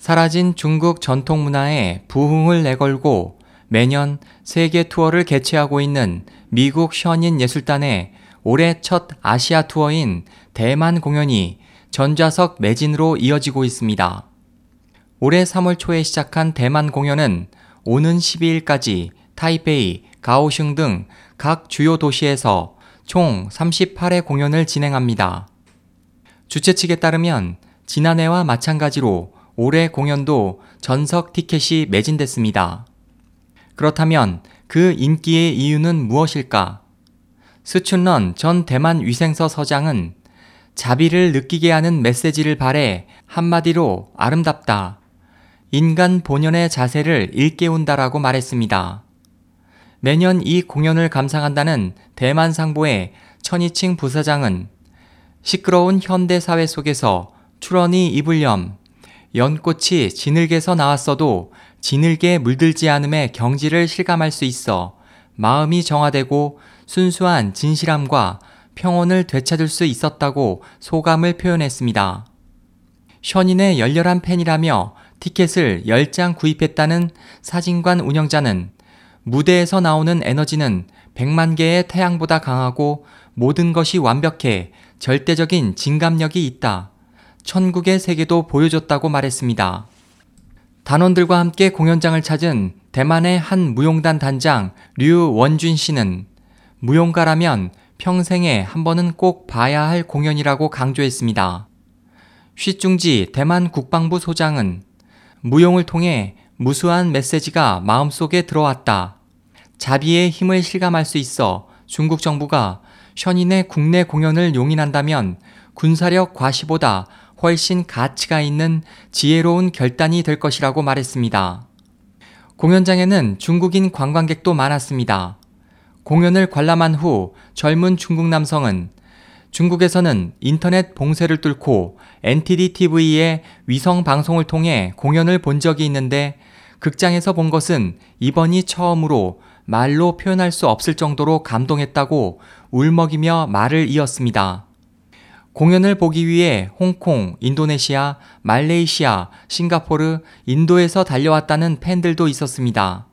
사라진 중국 전통 문화에 부흥을 내걸고 매년 세계 투어를 개최하고 있는 미국 션인 예술단의 올해 첫 아시아 투어인 대만 공연이 전좌석 매진으로 이어지고 있습니다. 올해 3월 초에 시작한 대만 공연은 오는 12일까지 타이페이, 가오슝 등 각 주요 도시에서 총 38회 공연을 진행합니다. 주최 측에 따르면 지난해와 마찬가지로 올해 공연도 전석 티켓이 매진됐습니다. 그렇다면 그 인기의 이유는 무엇일까? 스춘런 전 대만 위생서 서장은 자비를 느끼게 하는 메시지를 발해 한마디로 아름답다. 인간 본연의 자세를 일깨운다라고 말했습니다. 매년 이 공연을 감상한다는 대만 상보의 천이칭 부사장은 시끄러운 현대 사회 속에서 출원이 입을 염, 연꽃이 진흙에서 나왔어도 진흙에 물들지 않음의 경지를 실감할 수 있어 마음이 정화되고 순수한 진실함과 평온을 되찾을 수 있었다고 소감을 표현했습니다. 션인의 열렬한 팬이라며 티켓을 10장 구입했다는 사진관 운영자는 무대에서 나오는 에너지는 100만 개의 태양보다 강하고 모든 것이 완벽해 절대적인 진감력이 있다. 천국의 세계도 보여줬다고 말했습니다. 단원들과 함께 공연장을 찾은 대만의 한 무용단 단장 류 원준 씨는 무용가라면 평생에 한 번은 꼭 봐야 할 공연이라고 강조했습니다. 쉬중지 대만 국방부 소장은 무용을 통해 무수한 메시지가 마음속에 들어왔다. 자비의 힘을 실감할 수 있어 중국 정부가 션인의 국내 공연을 용인한다면 군사력 과시보다 훨씬 가치가 있는 지혜로운 결단이 될 것이라고 말했습니다. 공연장에는 중국인 관광객도 많았습니다. 공연을 관람한 후 젊은 중국 남성은 중국에서는 인터넷 봉쇄를 뚫고 NTD TV의 위성 방송을 통해 공연을 본 적이 있는데 극장에서 본 것은 이번이 처음으로 말로 표현할 수 없을 정도로 감동했다고 울먹이며 말을 이었습니다. 공연을 보기 위해 홍콩, 인도네시아, 말레이시아, 싱가포르, 인도에서 달려왔다는 팬들도 있었습니다.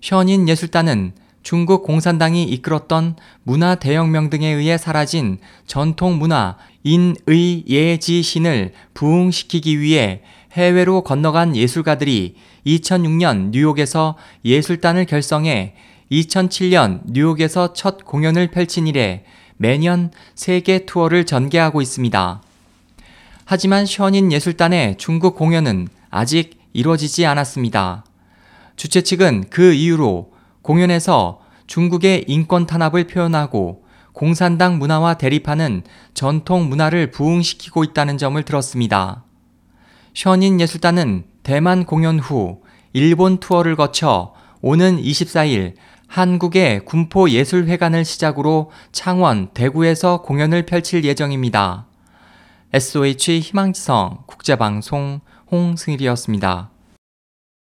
션인 예술단은 중국 공산당이 이끌었던 문화 대혁명 등에 의해 사라진 전통 문화 인의 예지신을 부흥시키기 위해 해외로 건너간 예술가들이 2006년 뉴욕에서 예술단을 결성해 2007년 뉴욕에서 첫 공연을 펼친 이래 매년 세계 투어를 전개하고 있습니다. 하지만 션인 예술단의 중국 공연은 아직 이루어지지 않았습니다. 주최 측은 그 이유로 공연에서 중국의 인권 탄압을 표현하고 공산당 문화와 대립하는 전통 문화를 부흥시키고 있다는 점을 들었습니다. 션인 예술단은 대만 공연 후 일본 투어를 거쳐 오는 24일 한국의 군포예술회관을 시작으로 창원, 대구에서 공연을 펼칠 예정입니다. SOH 희망지성 국제방송 홍승일이었습니다.